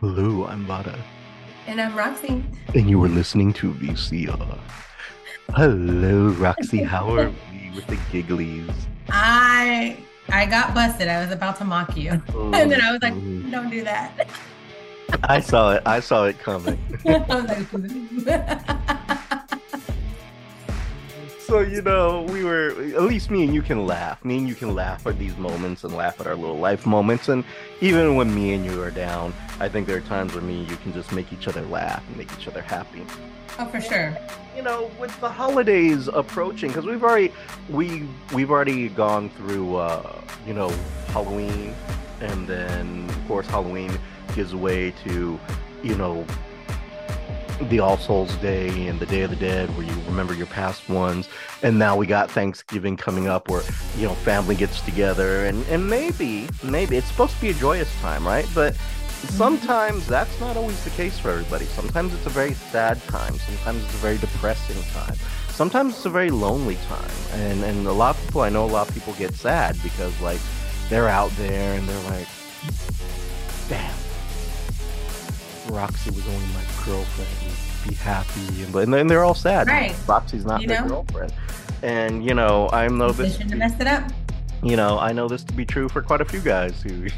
Hello, I'm Vara. And I'm Roxy. And you were listening to VCR. Hello, Roxy. How are we with the gigglies? I I got busted. I was about to mock you. Oh, and then I was like, mm. don't do that. I saw it. I saw it coming. I was like, So, you know, we were, at least me and you can laugh. Me and you can laugh at these moments and laugh at our little life moments. And even when me and you are down, I think there are times where me and you can just make each other laugh and make each other happy. oh, for sure. you know with the holidays approaching because we've already we we've already gone through uh you know halloween and then of course halloween gives way to you know the all souls day and the day of the dead where you remember your past ones and now we got thanksgiving coming up where you know family gets together and and maybe maybe it's supposed to be a joyous time right but mm-hmm. sometimes that's not always the case for everybody. Sometimes it's a very sad time. Sometimes it's a very depressing time. Sometimes it's a very lonely time. And and a lot of people I know a lot of people get sad because like they're out there and they're like, damn, Roxy was only my girlfriend. And be happy and, and then they're all sad. Right. Roxy's not You their know? girlfriend. And you know, I know They this shouldn't have messed it up. you know, I know this to be true for quite a few guys who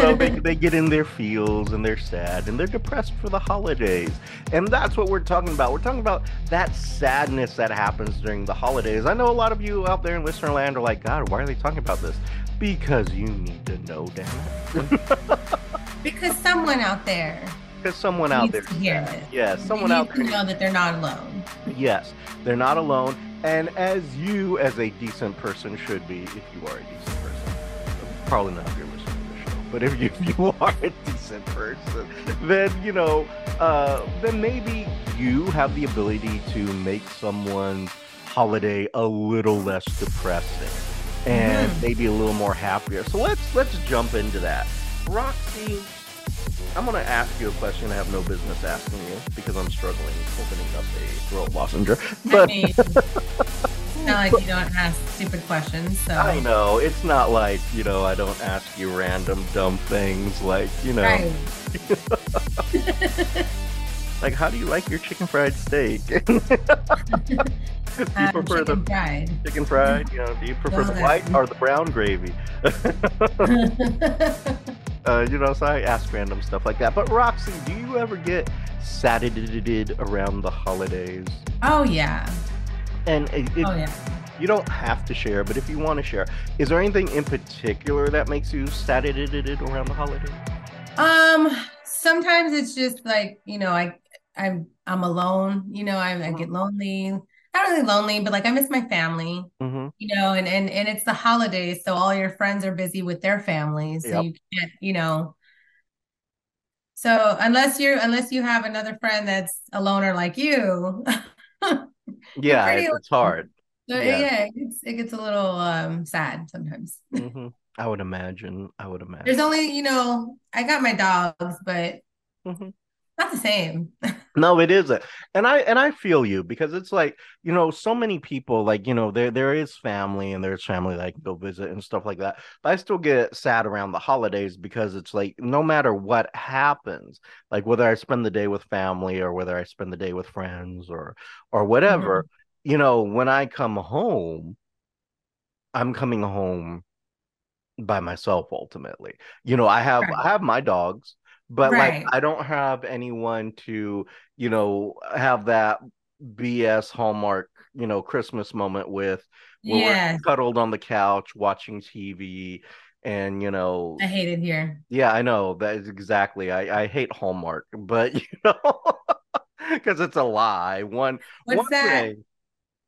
so they, they get in their feels and they're sad and they're depressed for the holidays and that's what we're talking about we're talking about that sadness that happens during the holidays i know a lot of you out there in listener land are like god why are they talking about this because you need to know it because someone out there because someone out needs there to hear it. yes They someone out to there know that they're not alone. yes they're not alone and as you as a decent person should be if you are a decent person probably not if you're listening to the show but if you, if you are a decent person then you know uh, then maybe you have the ability to make someone's holiday a little less depressing and Mhm. maybe a little more happier so let's let's jump into that roxy I'm gonna ask you a question I have no business asking you because I'm struggling opening up a throat lozenger. I But mean, it's not like you don't ask stupid questions. So I know it's not like you know I don't ask you random dumb things like you know Right. like how do you like your chicken fried steak? do you Um, prefer the fried. chicken fried? You know, do you prefer the white or the brown gravy? uh, you know, so I ask random stuff like that. But Roxy, do you ever get saddened around the holidays? oh yeah. And it, it- Oh yeah. you don't have to share, but if you want to share, is there anything in particular that makes you saddened around the holidays? Um, sometimes it's just like, you know, I I'm I'm alone, you know, I, I get lonely. Not really lonely, but like I miss my family, Mm-hmm. you know, and and and it's the holidays, so all your friends are busy with their families, so Yep. you can't, you know. So unless you're unless you have another friend that's a loner like you, Yeah, pretty it- it's hard. so Yeah. yeah, it gets it gets a little um sad sometimes. hmm I would imagine. I would imagine. There's only, you know, I got my dogs, but Mhm. Not the same. No, it isn't. And I and I feel you because it's like, you know, so many people like, you know, there there is family and there's family that I can go visit and stuff like that. But I still get sad around the holidays because it's like no matter what happens, like whether I spend the day with family or whether I spend the day with friends or or whatever, mm-hmm. you know, when I come home, I'm coming home by myself ultimately. You know, I have Right. I have my dogs, but Right. like I don't have anyone to, you know, have that BS Hallmark, you know, Christmas moment with where Yeah, we're cuddled on the couch watching TV and you know, I hate it here. yeah, I know that is exactly. I I hate Hallmark, but you know, because it's a lie. One What's one that? thing.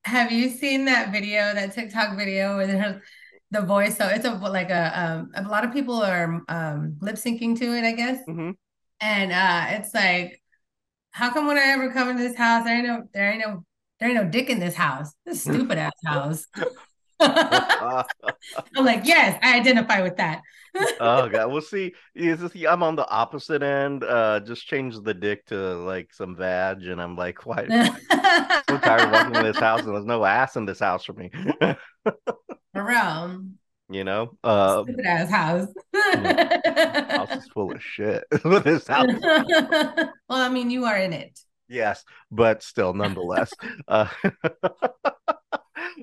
Have you seen that video, that TikTok video where there's the voice? So it's a like a um a lot of people are um lip syncing to it, I guess. Mhm. And uh it's like, how come when I ever come into this house, there ain't no there ain't no there ain't no dick in this house. This stupid ass house. I'm like, yes, I identify with that. oh god we'll see is i'm on the opposite end uh just change the dick to like some vag and i'm like why so tired of walking in this house and there's no ass in this house for me For real. You know, uh, Stupid ass house. house is full of shit. this house. well, I mean, you are in it. Yes, but still, nonetheless. uh,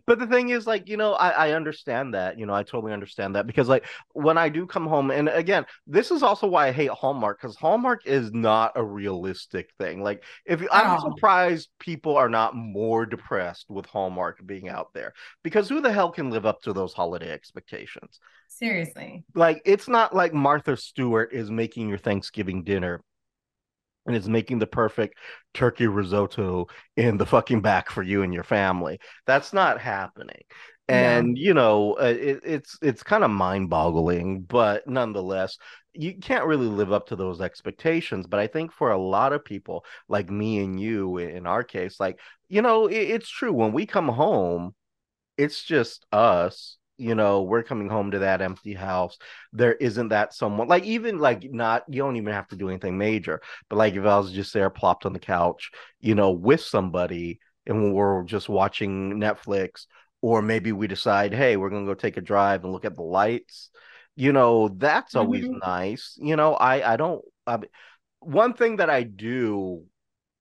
but the thing is, like, you know, I, I understand that. You know, I totally understand that because, like, when I do come home, and again, this is also why I hate Hallmark because Hallmark is not a realistic thing. Like, if I'm Oh, surprised people are not more depressed with Hallmark being out there because who the hell can live up to those holiday expectations? seriously. Like, it's not like Martha Stewart is making your Thanksgiving dinner and is making the perfect turkey risotto in the fucking back for you and your family. That's not happening. And you know, uh, it, it's it's kind of mind-boggling, but nonetheless, you can't really live up to those expectations. But I think for a lot of people, like me and you, in our case, like you know, it, it's true when we come home it's just us you know we're coming home to that empty house there isn't that someone like even like not you don't even have to do anything major but like if i was just there plopped on the couch you know with somebody and we're just watching netflix or maybe we decide hey we're gonna go take a drive and look at the lights you know that's always Mhm. nice you know i i don't I, one thing that i do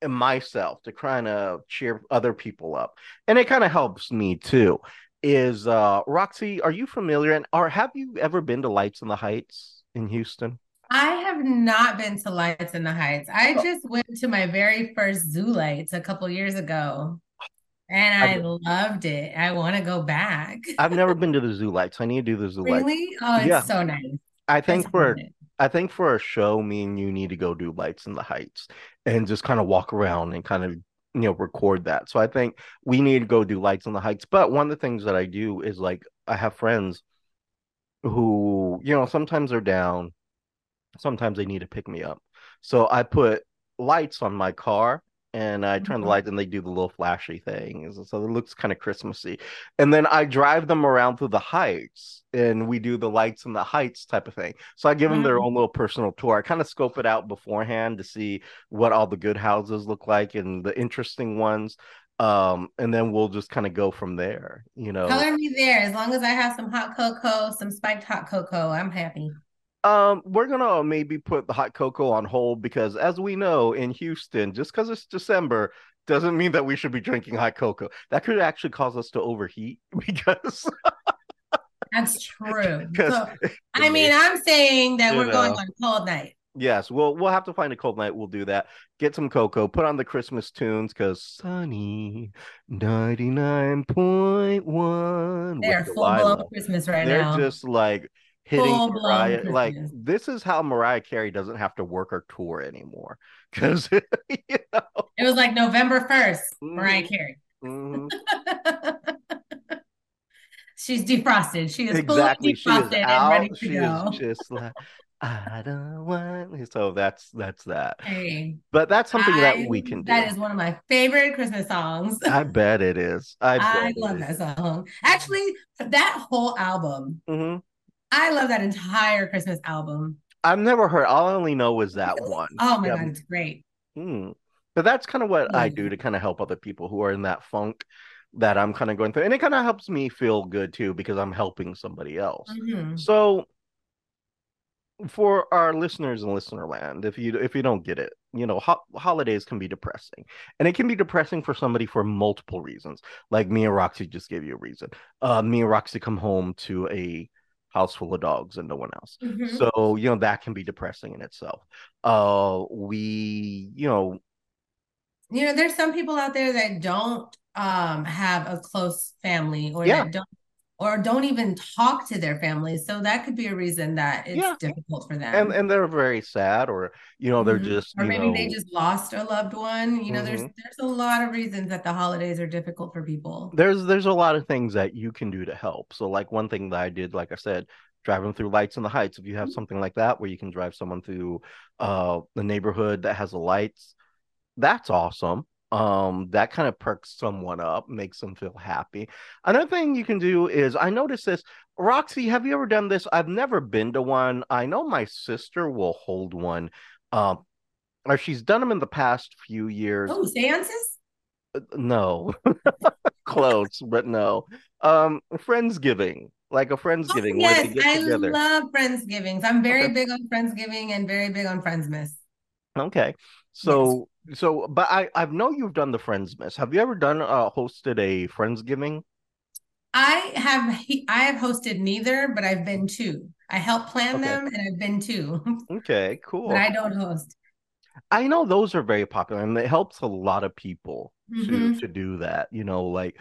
myself to kind of cheer other people up. And it kind of helps me too. Is uh Roxy, are you familiar and or have you ever been to Lights in the Heights in Houston? I have not been to Lights in the Heights. I Oh, just went to my very first Zoo Lights a couple years ago and I've I loved it. I want to go back. I've never been to the Zoo Lights. I need to do the Zoo Lights. Really? Oh, Yeah, it's so nice. I I think for. I think for a show, me and you need to go do Lights in the Heights and just kind of walk around and kind of you know record that. So I think we need to go do Lights on the Heights. But one of the things that I do is like I have friends who, you know, sometimes they're down, sometimes they need to pick me up. So I put lights on my car and I turn the Mhm. lights and they do the little flashy things. So it looks kind of Christmassy. And then I drive them around through the heights and we do the lights in the heights type of thing. So I give them their Mhm. own little personal tour. I kind of scope it out beforehand to see what all the good houses look like and the interesting ones. Um, and then we'll just kind of go from there, you know. Color me there. As long as I have some hot cocoa, some spiked hot cocoa, I'm happy. Um, we're gonna maybe put the hot cocoa on hold because, as we know, in Houston, just because it's December doesn't mean that we should be drinking hot cocoa. That could actually cause us to overheat because, That's true. So, I mean, I'm saying that we're going on a cold night. yes, we'll we'll have to find a cold night. We'll do that. Get some cocoa, put on the Christmas tunes because Sunny 99.1 They're full blown Christmas right They're now. just like hitting Full Mariah. Like this is how Mariah Carey doesn't have to work her tour anymore. Because you know, It was like November 1st, Mariah mhm, Carey. mhm. She's defrosted. She is exactly. Is defrosted and ready to She is go. just like I don't want. So that's that's that. Hey, But that's something that we can that do. is one of my favorite Christmas songs. I bet it is. I I love is. that song. Actually, that whole album, hmm I love that entire Christmas album. I've never heard. All I only know was that one. Oh my Yeah. God, it's great. Hmm. But that's kind of what I do to kind of help other people who are in that funk that I'm kind of going through. And it kind of helps me feel good too because I'm helping somebody else. Mhm. So for our listeners in listener land, if you if you don't get it, you know, ho- holidays can be depressing. And it can be depressing for somebody for multiple reasons. Like me and Roxy just gave you a reason. Uh me and Roxy come home to a house full of dogs and no one else. Mhm. So, you know, that can be depressing in itself. Uh we, you know, You know, there's some people out there that don't um have a close family or yeah, that don't or don't even talk to their families. So that could be a reason that it's yeah. difficult for them. and and they're very sad or you know they're Mhm. just Or maybe they just lost a loved one. You know, there's mhm. there's a lot of reasons that the holidays are difficult for people. there's there's a lot of things that you can do to help so like one thing that i did like i said driving through lights in the heights if you have something like that where you can drive someone through uh the neighborhood that has the lights that's awesome um that kind of perks someone up makes them feel happy another thing you can do is i noticed this roxy have you ever done this i've never been to one i know my sister will hold one um or she's done them in the past few years Oh, seances? No, close, but no. Um, Friendsgiving. like a Oh, Friendsgiving they yes, I together. love Friendsgivings. I'm very Okay. big on Friendsgiving and very big on Friendsmas. Okay. So so but I I know you've done the Friendsmas. Have you ever done uh hosted a Friendsgiving? I have I have hosted neither, but I've been to. I help plan Okay. them and I've been to, Okay, cool. but. I don't host. I know those are very popular and it helps a lot of people to hmm to do that. You know, like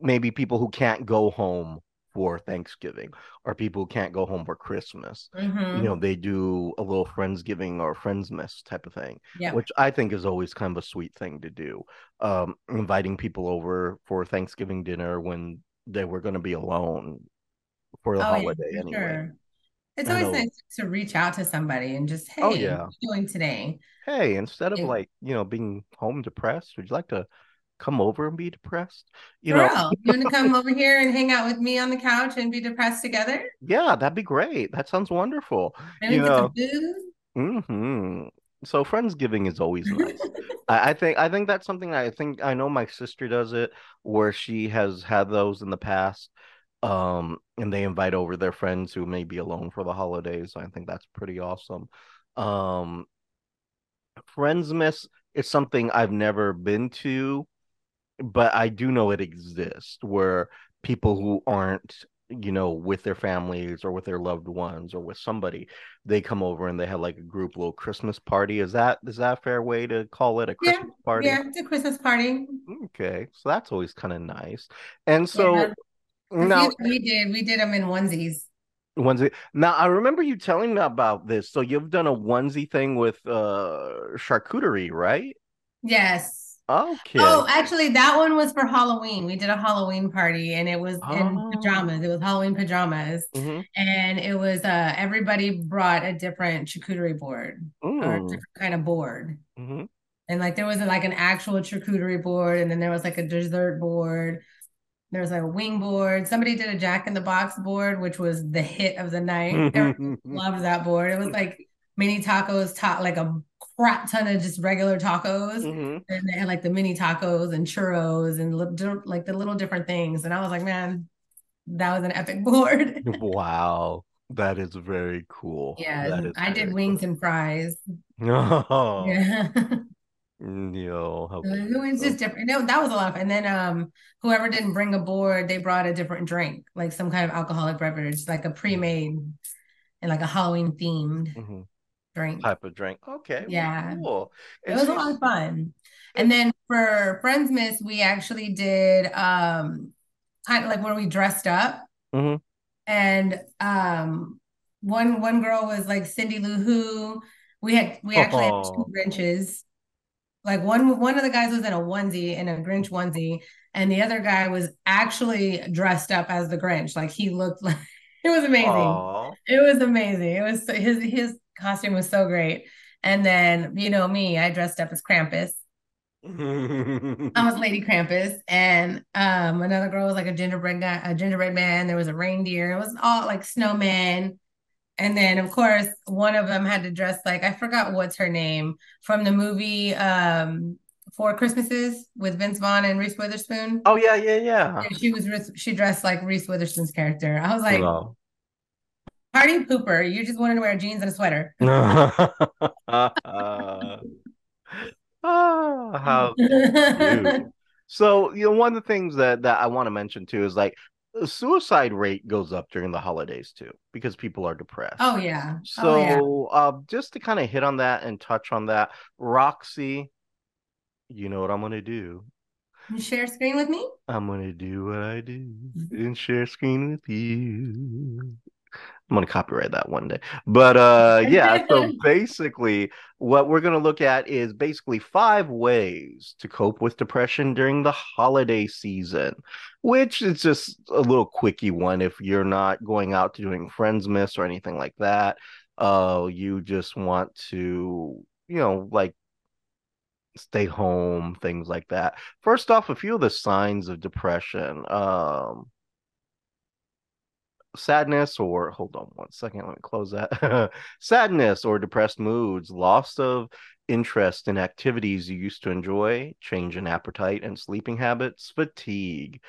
maybe people who can't go home for Thanksgiving or people who can't go home for Christmas. You hmm know, they do a little Friendsgiving or Friendsmas type of thing, Yep. which I think is always kind of a sweet thing to do. Um, inviting people over for Thanksgiving dinner when they were going to be alone for the Oh holiday for anyway. sure. It's always nice to reach out to somebody and just, hey, Oh hey, yeah. what are you doing today? Hey, instead of like, you know, being home depressed, would you like to come over and be depressed? You For know. You want to come over here and hang out with me on the couch and be depressed together? yeah, that'd be great. That sounds wonderful. Maybe You know, food. hmm So Friendsgiving is always nice. I, I think I think that's something I think I know my sister does it where she has had those in the past. Um, and they invite over their friends who may be alone for the holidays. I think that's pretty awesome. Um, Friendsmas is something I've never been to, but I do know it exists where people who aren't, you know, with their families or with their loved ones or with somebody, they come over and they have like a group little Christmas party. Is that is that a fair way to call it a Yeah, Christmas party? yeah, it's a Christmas party. Okay, so that's always kind of nice. And so few now we did, we did them in onesies. onesie. Now I remember you telling me about this. So you've done a onesie thing with uh charcuterie, right? Yes. Okay. Oh, actually, that one was for Halloween. We did a Halloween party and it was in Oh. pajamas. It was Halloween pajamas. hmm And it was uh everybody brought a different charcuterie board or a different kind of board. hmm And like there was like an actual charcuterie board, and then there was like a dessert board. There was like a wing board. Somebody did a Jack in the Box board, which was the hit of the night. Everyone loved that board. It was like mini tacos, top like a crap ton of just regular tacos. hmm And they had like the mini tacos and churros and li- like the little different things. And I was like, man, that was an epic board. Wow, that is very cool. Yeah, That is I did very wings and fries. cool. Oh, Yeah. yo, how It was just different. No, that was a lot of fun. And then um whoever didn't bring a board, they brought a different drink, like some kind of alcoholic beverage, like a pre-made and like a Halloween themed Mhm. Drink. Type of drink. Okay, Yeah. cool. It was a lot of fun. And then for Friendsmas, we actually did um kind of like where we dressed up Mhm. and um one one girl was like Cindy Lou Who. We had we actually had two Grinches. Like one one of the guys was in a onesie in a Grinch onesie, and the other guy was actually dressed up as the Grinch. Like he looked like it was amazing. oh. It was amazing. It was his his costume was so great. And then you know me, I dressed up as Krampus. I was Lady Krampus, and um another girl was like a gingerbread guy, a gingerbread man. There was a reindeer. It was all like snowmen. And then of course one of them had to dress like I forgot what's her name from the movie um Four Christmases with Vince Vaughn and Reese Witherspoon. Oh yeah, yeah, yeah. And she was she dressed like Reese Witherspoon's character. I was like. Party pooper, you just wanted to wear jeans and a sweater. Ah, how. So, you know, one of the things that that I want to mention too is like the suicide rate goes up during the holidays too because people are depressed. Oh yeah. Oh yeah. So, uh, just to kind of hit on that and touch on that, Roxy, you know what I'm gonna do? You share screen with me? I'm gonna do what I do and share screen with you. I'm gonna copyright that one day. But uh yeah, so basically what we're gonna look at is basically five ways to cope with depression during the holiday season, which is just a little quickie one if you're not going out to doing Friendsmas or anything like that. Uh you just want to, you know, like stay home, things like that. First off, a few of the signs of depression. Um sadness or hold on one second let me close that. Sadness or depressed moods loss of interest in activities you used to enjoy change in appetite and sleeping habits fatigue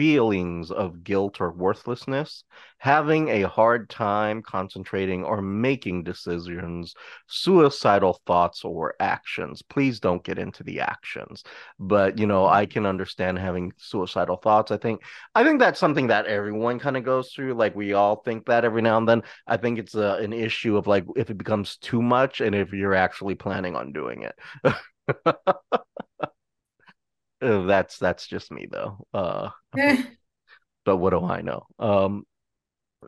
feelings of guilt or worthlessness, having a hard time concentrating or making decisions, suicidal thoughts or actions. Please don't get into the actions. But, you know, I mm-hmm. can understand having suicidal thoughts. I think I think that's something that everyone kind of goes through. Like we all think that every now and then. I think it's a, an issue of like if it becomes too much and if you're actually planning on doing it. That's that's just me though. Uh, but what do I know? Um,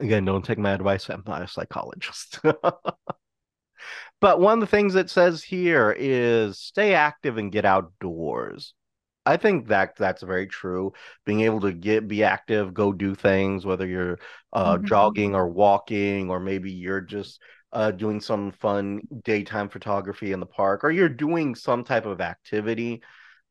again, don't take my advice. I'm not a psychologist. but one of the things it says here is stay active and get outdoors. I think that that's very true. Being able to get be active, go do things, whether you're uh, mm-hmm. jogging or walking, or maybe you're just uh, doing some fun daytime photography in the park, or you're doing some type of activity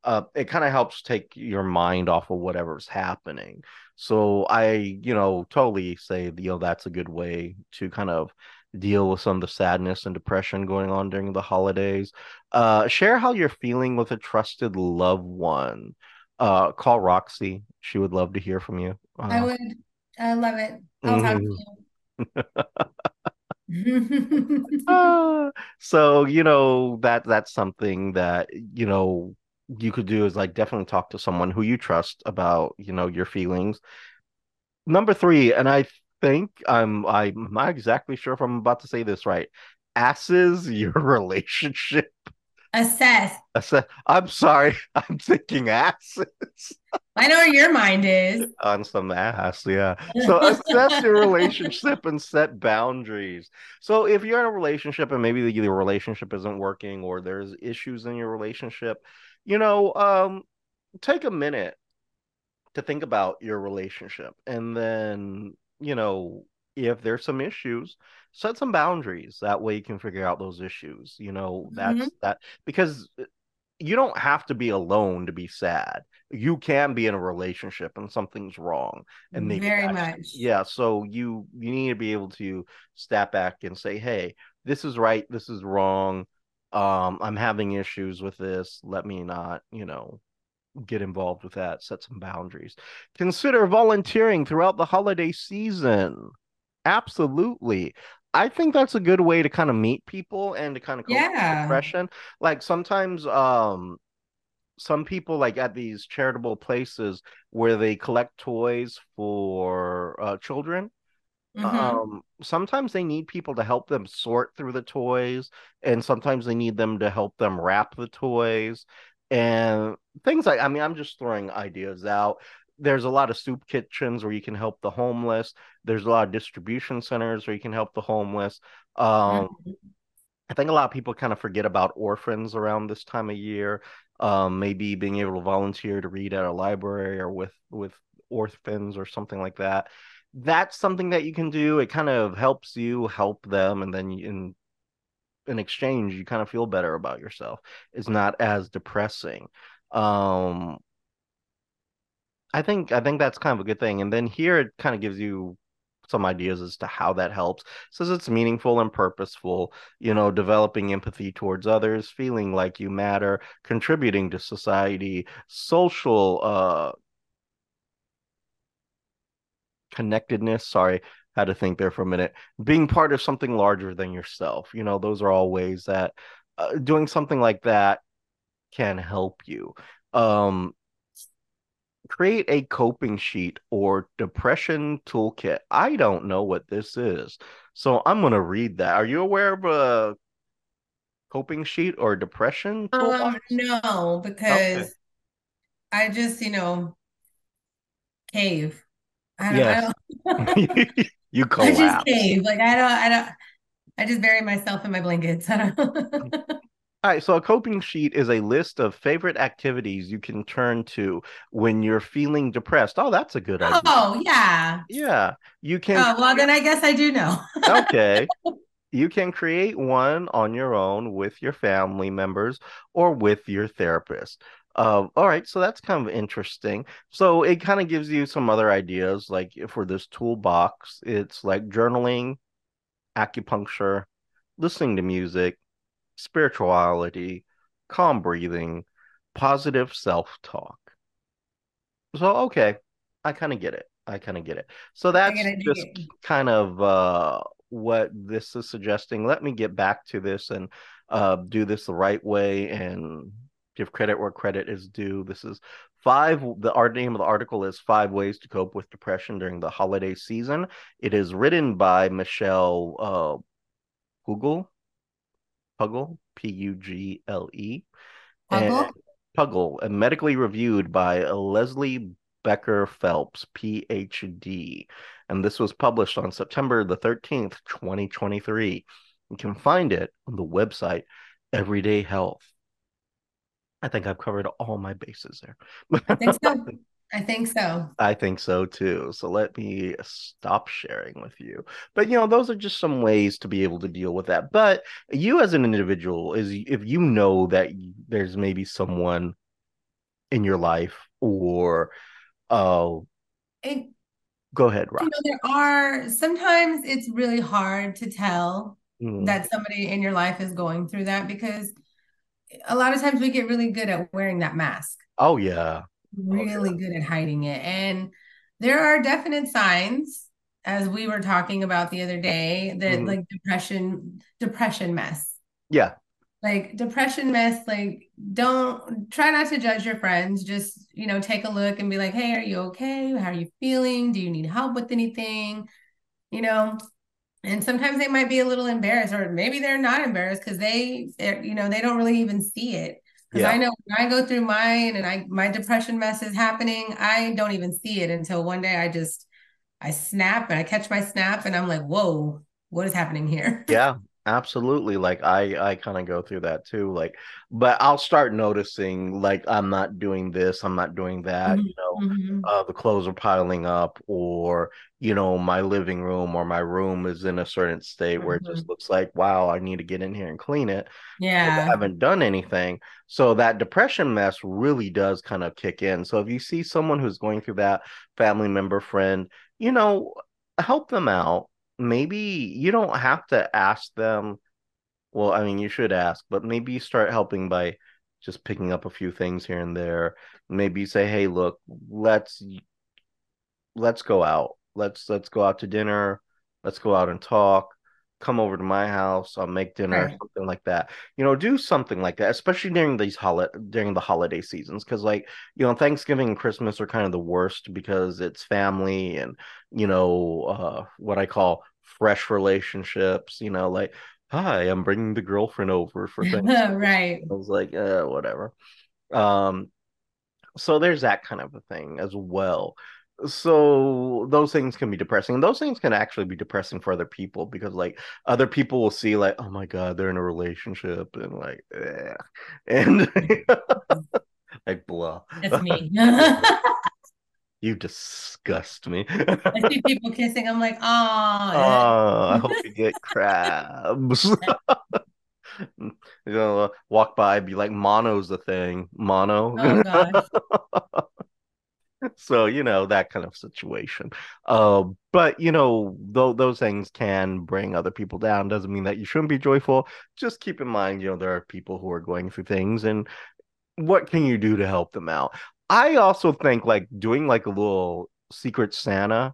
uh, it kind of helps take your mind off of whatever's happening. So I, you know, totally say, you know, that's a good way to kind of deal with some of the sadness and depression going on during the holidays. Uh, share how you're feeling with a trusted loved one. Uh, call Roxy. She would love to hear from you. Uh, I would. I love it. I'll mm-hmm. talk to you. uh, so you know that that's something that you know you could do is like definitely talk to someone who you trust about you know your feelings. Number three and i think i'm i'm not exactly sure if i'm about to say this right asses your relationship assess. Assess i'm sorry i'm thinking asses i know where your mind is. On some ass yeah. So assess your relationship and set boundaries. So if you're in a relationship and maybe the, the relationship isn't working or there's issues in your relationship you know, um, take a minute to think about your relationship and then, you know, if there's some issues, set some boundaries. That way you can figure out those issues. You know, that's mm-hmm. that because uh, you don't have to be alone to be sad. You can be in a relationship and something's wrong. And maybe very much. Yeah. So you you need to be able to step back and say, hey, this is right, this is wrong um i'm having issues with this let me not you know get involved with that set some boundaries consider volunteering throughout the holiday season absolutely i think that's a good way to kind of meet people and to kind of yeah. depression like sometimes um some people like at these charitable places where they collect toys for uh, children Mm-hmm. Um, sometimes they need people to help them sort through the toys, and sometimes they need them to help them wrap the toys and things like I mean, I'm just throwing ideas out. There's a lot of soup kitchens where you can help the homeless. There's a lot of distribution centers where you can help the homeless. Um, mm-hmm. I think a lot of people kind of forget about orphans around this time of year. Um, maybe being able to volunteer to read at a library or with with orphans or something like that that's something that you can do. It kind of helps you help them, and then in in exchange, you kind of feel better about yourself. It's not as depressing. Um, I think I think that's kind of a good thing. And then here it kind of gives you some ideas as to how that helps. Says it's meaningful and purposeful, you know, developing empathy towards others, feeling like you matter, contributing to society, social uh connectedness. Sorry, had to think there for a minute. Being part of something larger than yourself. You know, those are all ways that uh, doing something like that can help you. Um, create a coping sheet or depression toolkit. I don't know what this is. So I'm going to read that. Are you aware of a coping sheet or depression Um, no, because okay. I just, you know, cave. I don't, yes. you collapse. I just cave. Like I don't I don't I just bury myself in my blankets. I don't All right, so a coping sheet is a list of favorite activities you can turn to when you're feeling depressed. Oh, that's a good idea. Oh, yeah. Yeah. You can Oh, well then I guess I do know. okay. You can create one on your own with your family members or with your therapist. Uh, all right, so that's kind of interesting. So it kind of gives you some other ideas, like for this toolbox, it's like journaling, acupuncture, listening to music, spirituality, calm breathing, positive self talk. So, okay, I kind of get it. I kind of get it. So that's just kind of uh, what this is suggesting. Let me get back to this and uh, do this the right way and give credit where credit is due. This is five. The art name of the article is Five Ways to Cope with Depression During the Holiday Season. It is written by Michelle uh, Pugle, Pugle, P U G L E. Pugle? And Pugle, and medically reviewed by Leslie Becker Phelps, PhD. And this was published on September the 13th, 2023. You can find it on the website Everyday Health. I think I've covered all my bases there. I think so. I think so. I think so too. So let me stop sharing with you. But you know, those are just some ways to be able to deal with that. But you as an individual is if you know that there's maybe someone in your life or oh uh, go ahead, Rob. You know, there are sometimes it's really hard to tell mm. that somebody in your life is going through that because a lot of times we get really good at wearing that mask. Oh yeah. Really oh, yeah. good at hiding it. And there are definite signs, as we were talking about the other day, that mm. like depression, depression mess. Yeah. Like depression mess, like don't try not to judge your friends. Just, you know, take a look and be like, hey, are you okay? How are you feeling? Do you need help with anything? You know, and sometimes they might be a little embarrassed or maybe they're not embarrassed because they you know they don't really even see it because yeah. i know when i go through mine and i my depression mess is happening i don't even see it until one day i just i snap and i catch my snap and i'm like whoa what is happening here yeah absolutely like i i kind of go through that too like but i'll start noticing like i'm not doing this i'm not doing that mm-hmm. you know mm-hmm. uh, the clothes are piling up or you know my living room or my room is in a certain state mm-hmm. where it just mm-hmm. looks like wow i need to get in here and clean it yeah i haven't done anything so that depression mess really does kind of kick in so if you see someone who's going through that family member friend you know help them out maybe you don't have to ask them. Well, I mean, you should ask, but maybe you start helping by just picking up a few things here and there. Maybe say, "Hey, look, let's let's go out. Let's let's go out to dinner. Let's go out and talk come over to my house i'll make dinner right. something like that. You know do something like that especially during these holiday during the holiday seasons because like you know thanksgiving and christmas are kind of the worst because it's family and you know uh, what i call fresh relationships you know like hi i'm bringing the girlfriend over for things right. I was like uh, whatever. Um so there's that kind of a thing as well so those things can be depressing those things can actually be depressing for other people because like other people will see like oh my god they're in a relationship and like eh. and like blah. That's me. You disgust me. I see people kissing i'm like oh oh i hope you get crabs. You know walk by be like mono's the thing. Mono? Oh so you know that kind of situation. Uh, but you know th- those things can bring other people down. Doesn't mean that you shouldn't be joyful. Just keep in mind you know there are people who are going through things and what can you do to help them out? I also think like doing like a little secret santa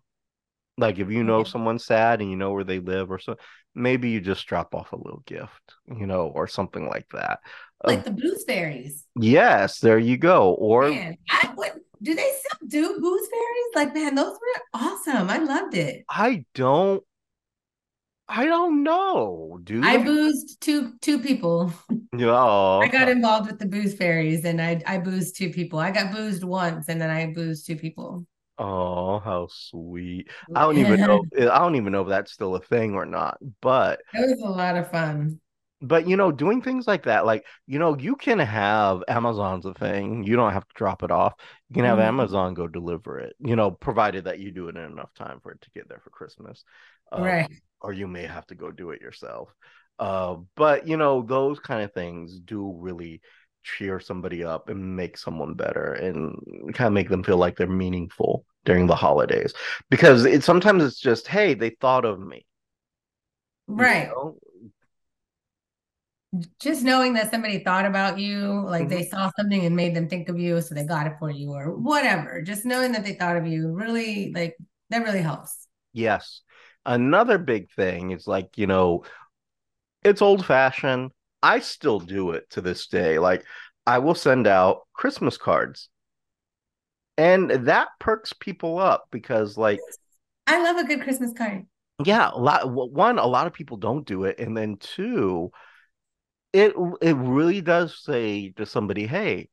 like if you know someone's sad and you know where they live or so maybe you just drop off a little gift you know or something like that. Like uh, the blues fairies yes there you go. Or Man, i would do they do gooseberries? Like, man, those were awesome. I loved it. I don't I don't know, dude. I boozed two two people. Oh, I got involved with the booze fairies and I I boozed two people. I got boozed once and then I boozed two people. Oh, how sweet. I don't even know I don't even know if that's still a thing or not, but it was a lot of fun but you know doing things like that like you know you can have amazon's a thing you don't have to drop it off you can have mm-hmm. amazon go deliver it you know provided that you do it in enough time for it to get there for christmas. Um, right. or you may have to go do it yourself. Uh, but you know those kind of things do really cheer somebody up and make someone better and kind of make them feel like they're meaningful during the holidays. Because it sometimes it's just hey they thought of me. Right. you know? Just knowing that somebody thought about you, like Mhm. they saw something and made them think of you, so they got it for you or whatever. Just knowing that they thought of you really like that really helps. Yes. Another big thing is like, you know, it's old fashioned. I still do it to this day. Like, I will send out Christmas cards, and that perks people up because, like, I love a good Christmas card. yeah, a lot. One, a lot of people don't do it, and then two, it it really does say to somebody, "Hey,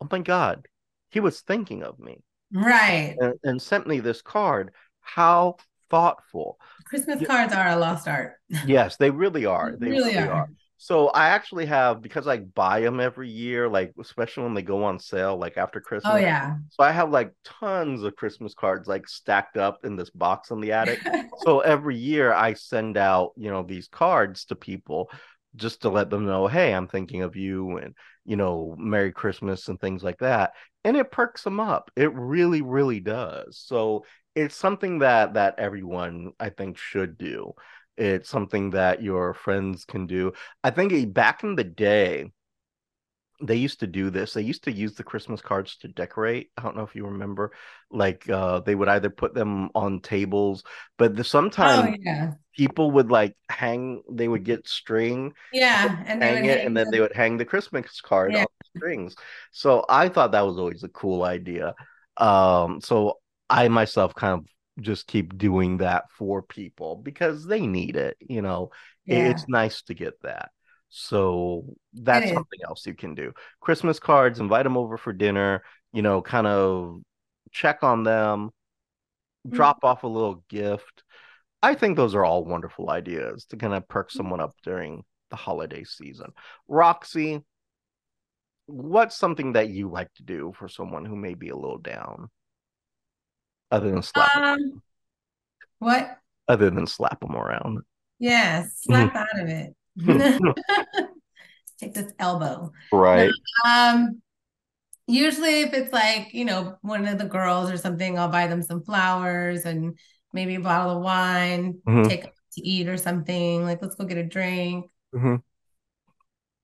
oh my God, he was thinking of me Right. and, and sent me this card. How thoughtful." Christmas cards are a lost art. Yes, they really are. They They really really are. are. So I actually have because I buy them every year, like especially when they go on sale, like after oh, Christmas. Oh yeah. So I have like tons of Christmas cards like stacked up in this box in the attic. So every year I send out, you know, these cards to people just to let them know, hey, I'm thinking of you and, you know, Merry Christmas and things like that. And it perks them up. It really, really does. So it's something that that everyone I think should do. It's something that your friends can do. I think eh, back in the day, they used to do this. They used to use the Christmas cards to decorate. I don't know if you remember. Like uh they would either put them on tables, but the, Oh sometimes yeah. people would like hang, they would get string, Yeah. And hang it, hang and then they would hang the Christmas card Yeah. on the strings. So I thought that was always a cool idea. Um, so I myself kind of just keep doing that for people because they need it, you know. Yeah. It's nice to get that. So that's something else you can do. Christmas cards, invite them over for dinner, you know, kind of check on them, Mm. drop off a little gift. I think those are all wonderful ideas to kind of perk someone up during the holiday season. Roxy, what's something that you like to do for someone who may be a little down, other than slap, Um, what? other than slap them around? Yeah, slap out of it. Take this elbow. Right. um, usually if it's like, you know, one of the girls or something, I'll buy them some flowers and maybe a bottle of wine, hmm take them to eat or something. Like, let's go get a drink. hmm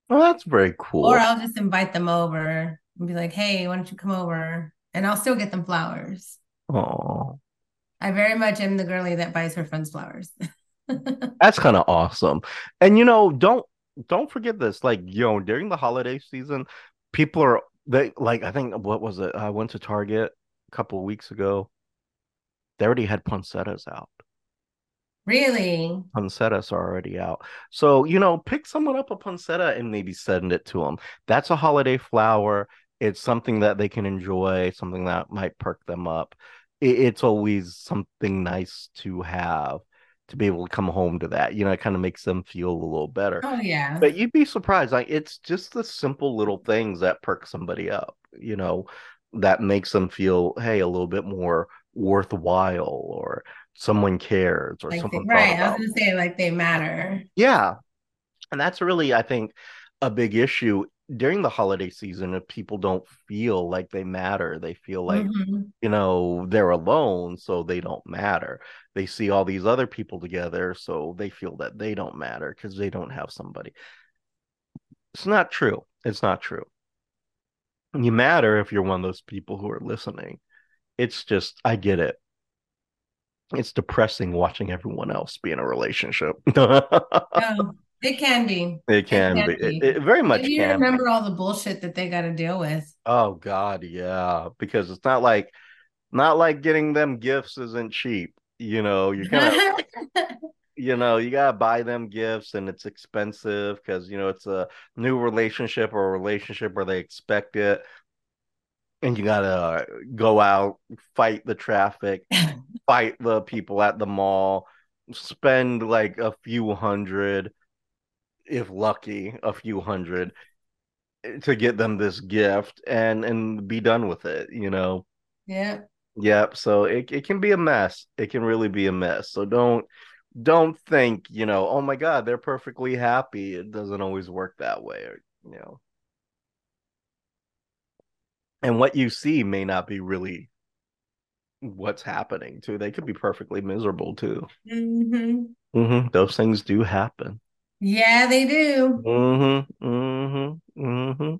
Well, that's very cool. Or. I'll just invite them over and be like, hey, why don't you come over? And I'll still get them flowers. Oh, I very much am the girly that buys her friends flowers. that's kind of awesome. And you know, don't don't forget this. Like, yo, during the holiday season, people are they like I think what was it? I went to Target a couple of weeks ago. They already had poinsettias out. Really? Poinsettias are already out. So, you know, pick someone up a poinsettia and maybe send it to them. That's a holiday flower. It's something that they can enjoy, something that might perk them up. It's always something nice to have to be able to come home to that. You know, it kind of makes them feel a little better. Oh, yeah. But you'd be surprised. Like it's just the simple little things that perk somebody up, you know, that makes them feel, hey, a little bit more worthwhile or someone cares or Like someone right. I was gonna say like they matter. yeah, and that's really, I think, a big issue during the holiday season if people don't feel like they matter. They feel like, Mhm. you know, they're alone, so they don't matter. They see all these other people together, so they feel that they don't matter because they don't have somebody. It's not true. It's not true. You matter if you're one of those people who are listening. It's just, I get it. It's depressing watching everyone else be in a relationship. Oh, it can be. It It can can be. It, it very much Maybe you can be. remember all the bullshit that they got to deal with. Oh God, yeah. Because it's not like not like getting them gifts isn't cheap. You know, you kind of you know, you gotta buy them gifts and it's expensive because you know it's a new relationship or a relationship where they expect it. And you gotta go out, fight the traffic, fight the people at the mall, spend like a few hundred, if lucky, a few hundred to get them this gift and and be done with it, you know. Yeah. Yep, so it it can be a mess. It can really be a mess. So don't don't think, you know, oh my God, they're perfectly happy. It doesn't always work that way, or, you know. And what you see may not be really what's happening too. They could be perfectly miserable too. hmm hmm Those things do happen. Yeah, they do. Mm-hmm. Mm-hmm. Mm-hmm.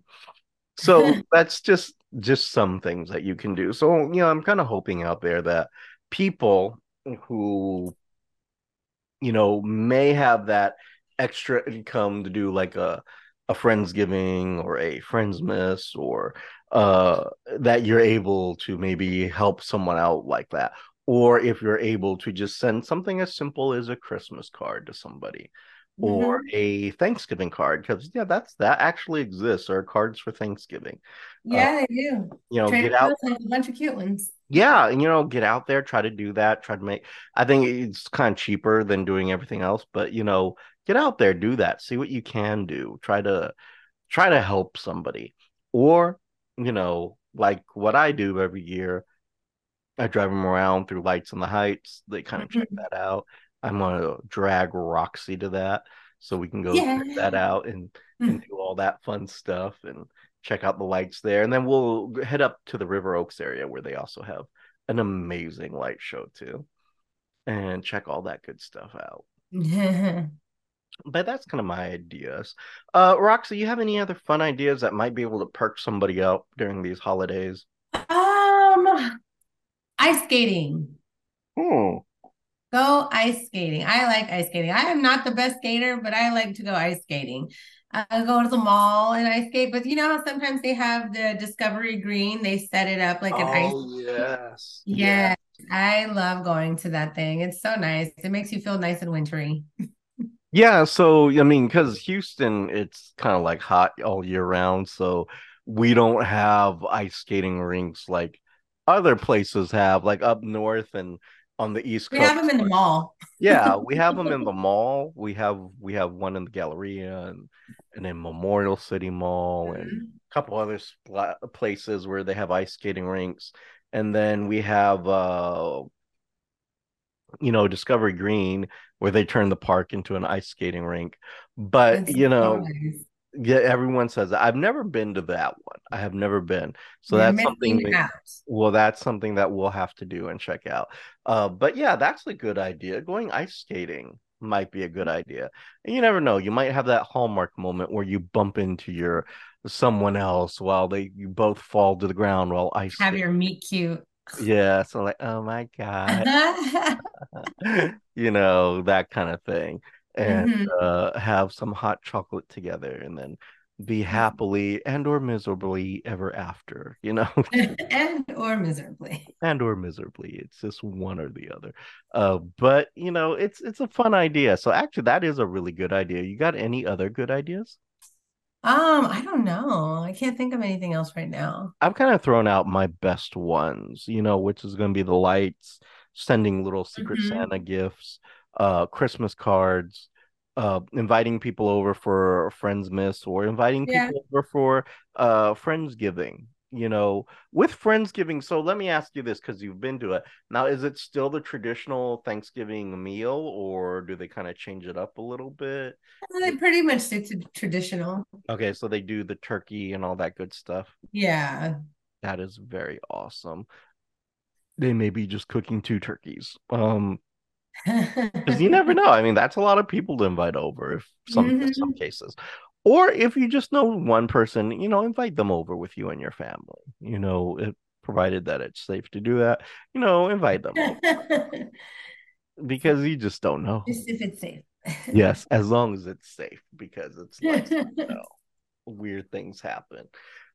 So that's just just some things that you can do. So, you know, I'm kind of hoping out there that people who, you know, may have that extra income to do like a a friendsgiving or a friendsmas or uh that you're able to maybe help someone out like that or if you're able to just send something as simple as a christmas card to somebody or Mhm. a thanksgiving card because yeah that's that actually exists there are cards for thanksgiving uh, Yeah, they do. you know get out a bunch of cute ones. yeah and you know get out there try to do that try to make i think it's kind of cheaper than doing everything else but you know get out there do that see what you can do try to try to help somebody or you know like what i do every year i drive them around through lights in the heights they kind of check Mhm. that out i'm going to drag roxy to that so we can go Yeah. check that out and and do all that fun stuff and check out the lights there and then we'll head up to the river oaks area where they also have an amazing light show too and check all that good stuff out but that's kind of my ideas. Uh, Roxy, you have any other fun ideas that might be able to perk somebody up during these holidays? Um, ice skating. Hmm. Go ice skating. I like ice skating. I am not the best skater, but I like to go ice skating. I go to the mall and ice skate, but you know how sometimes they have the Discovery Green, they set it up like an ice. Oh, yes. Yes, I love going to that thing. It's so nice. It makes you feel nice and wintry. Yeah, so I mean, because Houston, it's kind of like hot all year round, so we don't have ice skating rinks like other places have, like up north and on the East Coast. We have them in the mall. Yeah, we have them in the mall. We have we have one in the Galleria and and in Memorial City Mall and Mhm. a couple other spla- places where they have ice skating rinks. And then we have uh you know Discovery Green where they turn the park into an ice skating rink. But It's you know, nice. Yeah, everyone says that. I've never been to that one. I have never been. So You're that's something that well, that's something that we'll have to do and check out. Uh, but yeah, that's a good idea. Going ice skating might be a good idea. And you never know, you might have that hallmark moment where you bump into your someone else while they you both fall to the ground while ice Have skating. your meet cute. Yeah, so like, oh my God, you know, that kind of thing. And Mhm. uh have some hot chocolate together and then be happily and or miserably ever after, you know. and or miserably. and or miserably it's just one or the other uh but you know it's it's a fun idea so actually that is a really good idea you got any other good ideas Um, I don't know. I can't think of anything else right now. i've kind of thrown out my best ones you know which is going to be the lights sending little secret Mhm. santa gifts uh christmas cards uh inviting people over for friends miss or inviting Yeah. people over for uh friendsgiving you know with friendsgiving so let me ask you this because you've been to it now is it still the traditional thanksgiving meal or do they kind of change it up a little bit They pretty much stick to traditional. okay so they do the turkey and all that good stuff Yeah. that is very awesome they may be just cooking two turkeys um because you never know. I mean that's a lot of people to invite over if some in some mm-hmm. cases. Or if you just know one person you know invite them over with you and your family. You know it, provided that it's safe to do that you know invite them over. Because you just don't know. Just if it's safe. yes as long as it's safe because it's like you know weird things happen.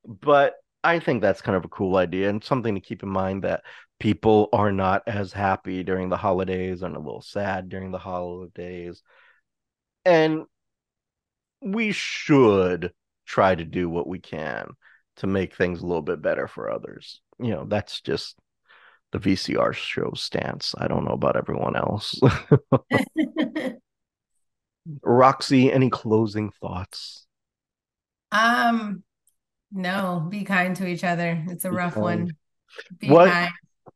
But i think that's kind of a cool idea and something to keep in mind that people are not as happy during the holidays and a little sad during the holidays. And we should try to do what we can to make things a little bit better for others. You know that's just the vcr show stance. I don't know about everyone else. Roxy any closing thoughts? Um, no, be kind to each other. It's a Be rough kind. one. Be What- kind.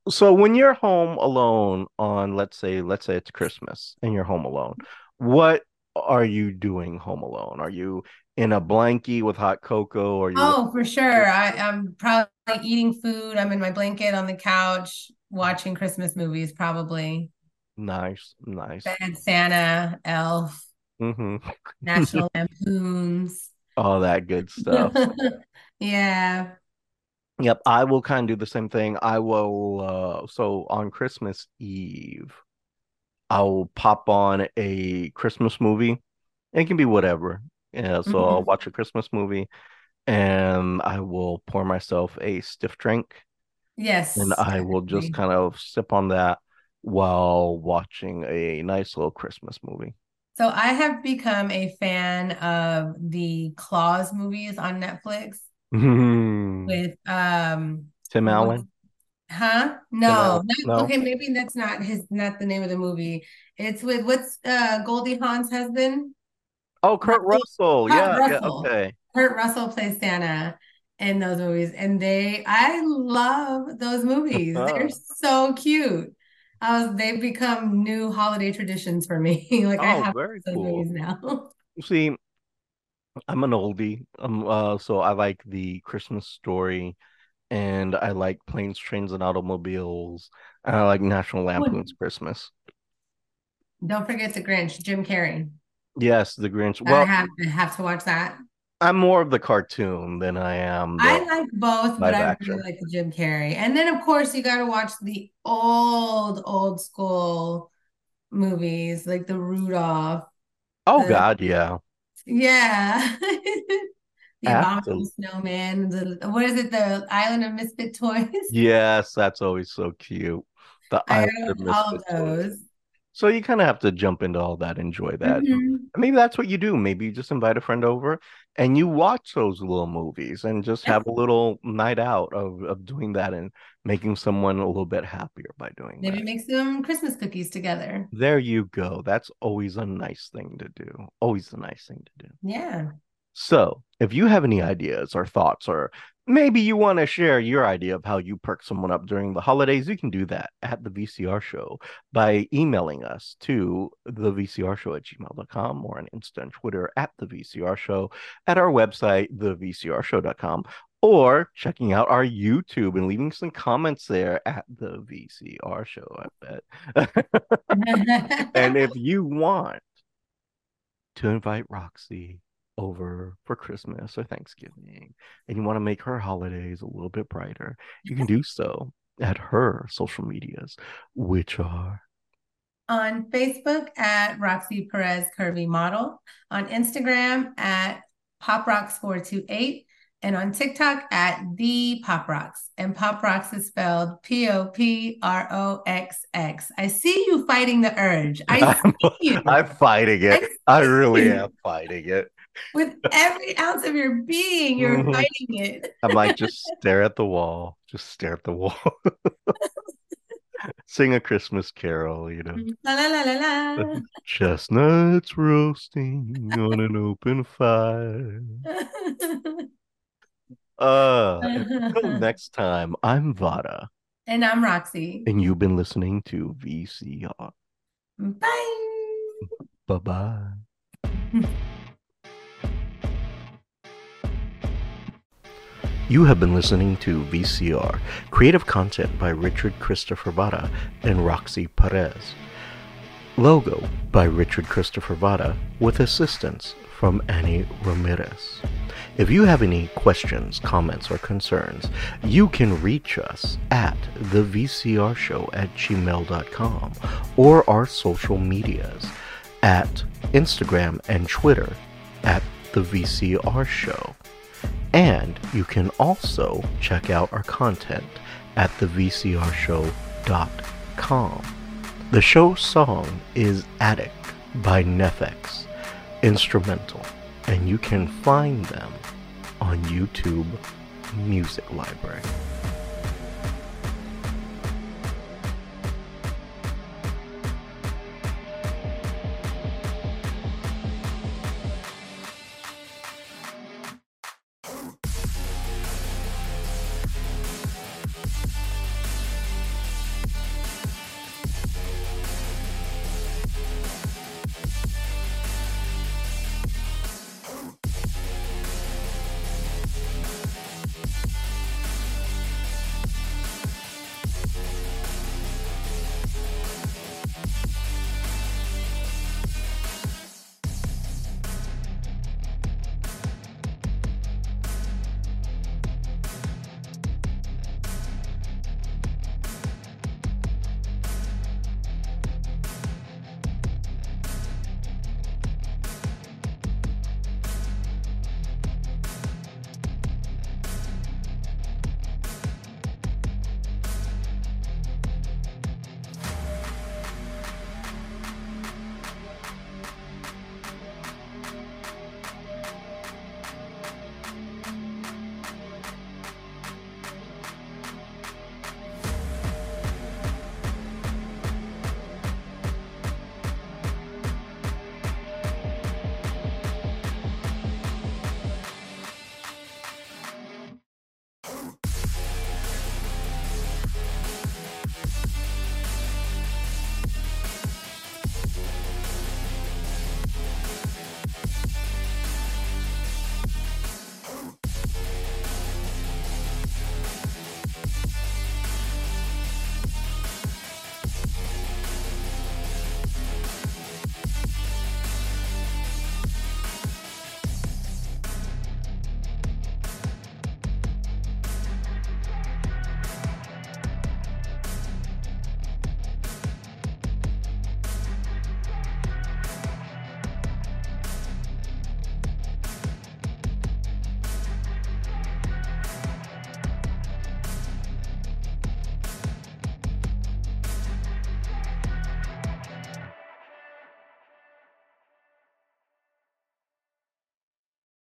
so when you're home alone on let's say let's say it's christmas and you're home alone what are you doing home alone are you in a blankie with hot cocoa or you Oh, for sure. I, I'm probably eating food. I'm in my blanket on the couch watching Christmas movies, probably. nice nice Bad Santa, Elf. hmm National Lampoons. All that good stuff. yeah. Yep, I will kind of do the same thing. I will uh so on Christmas Eve, I'll pop on a Christmas movie. It can be whatever. Yeah, so I'll Mhm. watch a Christmas movie and I will pour myself a stiff drink Yes, And I will just kind of sip on that while watching a nice little Christmas movie. So I have become a fan of the Claus movies on Netflix Tim with um what Allen? huh? Tim Allen? No, not No. okay, maybe that's not his not the name of the movie. It's with what's uh Goldie Hawn's husband? Oh, Kurt Russell Russell. Kurt Yeah, yeah, Russell. okay. Kurt Russell plays Santa in those movies, and they I love those movies. They're so cute. I was they've become new holiday traditions for me. Like I Oh, have very those cool. movies now. See, I'm an oldie. Um, uh, so I like the Christmas story, and I like Planes, Trains, and Automobiles, and I like National Lampoon's Christmas. Don't forget the Grinch, Jim Carrey. Yes, The Grinch. I Well, have I have to watch that. I'm more of the cartoon than I am I like both, but I really action. like the Jim Carrey. And then of course you got to watch the old old school movies like the Rudolph, Oh the God, yeah. Yeah. The Abominable. Snowman, the what is it, the Island of Misfit Toys? Yes, that's always so cute. The I Island of watch all of Misfit Toys. So you kind of have to jump into all that, enjoy that. hmm Maybe that's what you do. Maybe you just invite a friend over and you watch those little movies and just have a little night out of, of doing that and making someone a little bit happier by doing Maybe that. make some Christmas cookies together. There you go. That's always a nice thing to do. Always a nice thing to do. Yeah. So, if you have any ideas or thoughts, or maybe you want to share your idea of how you perk someone up during the holidays, you can do that at the VCR show by emailing us to the VCR show at gmail.com or on Insta and Twitter at the VCR show, at our website, thevcrshow.com, or checking out our YouTube and leaving some comments there at the VCR show, I bet. and if you want to invite Roxy over for Christmas or Thanksgiving and you want to make her holidays a little bit brighter, you can do so at her social medias, which are on Facebook at Roxy Perez Curvy Model, on Instagram at Pop Rocks 428, and on TikTok at the Pop Rocks. And Pop Rocks is spelled P O P R O X X. I see you fighting the urge. I I'm, see you. I'm fighting it. I see really you. am fighting it. With every ounce of your being, you're fighting it. I'm like, just stare at the wall. Just stare at the wall. Sing a Christmas carol, you know. La la la la la. Chestnuts roasting on an open fire. Uh, until next time, I'm Vara, and I'm Roxy. and you've been listening to VCR. Bye. Bye bye. You have been listening to VCR, creative content by Richard Christopher Vara and Roxy Perez. Logo by Richard Christopher Vara with assistance from Annie Ramirez. If you have any questions, comments, or concerns, you can reach us at the VCR show at gmail.com or our social medias at Instagram and Twitter at the VCR show. And you can also check out our content at thevcrshow.com. The show song is Attic by NEFFEX, instrumental, and you can find them on YouTube Music Library.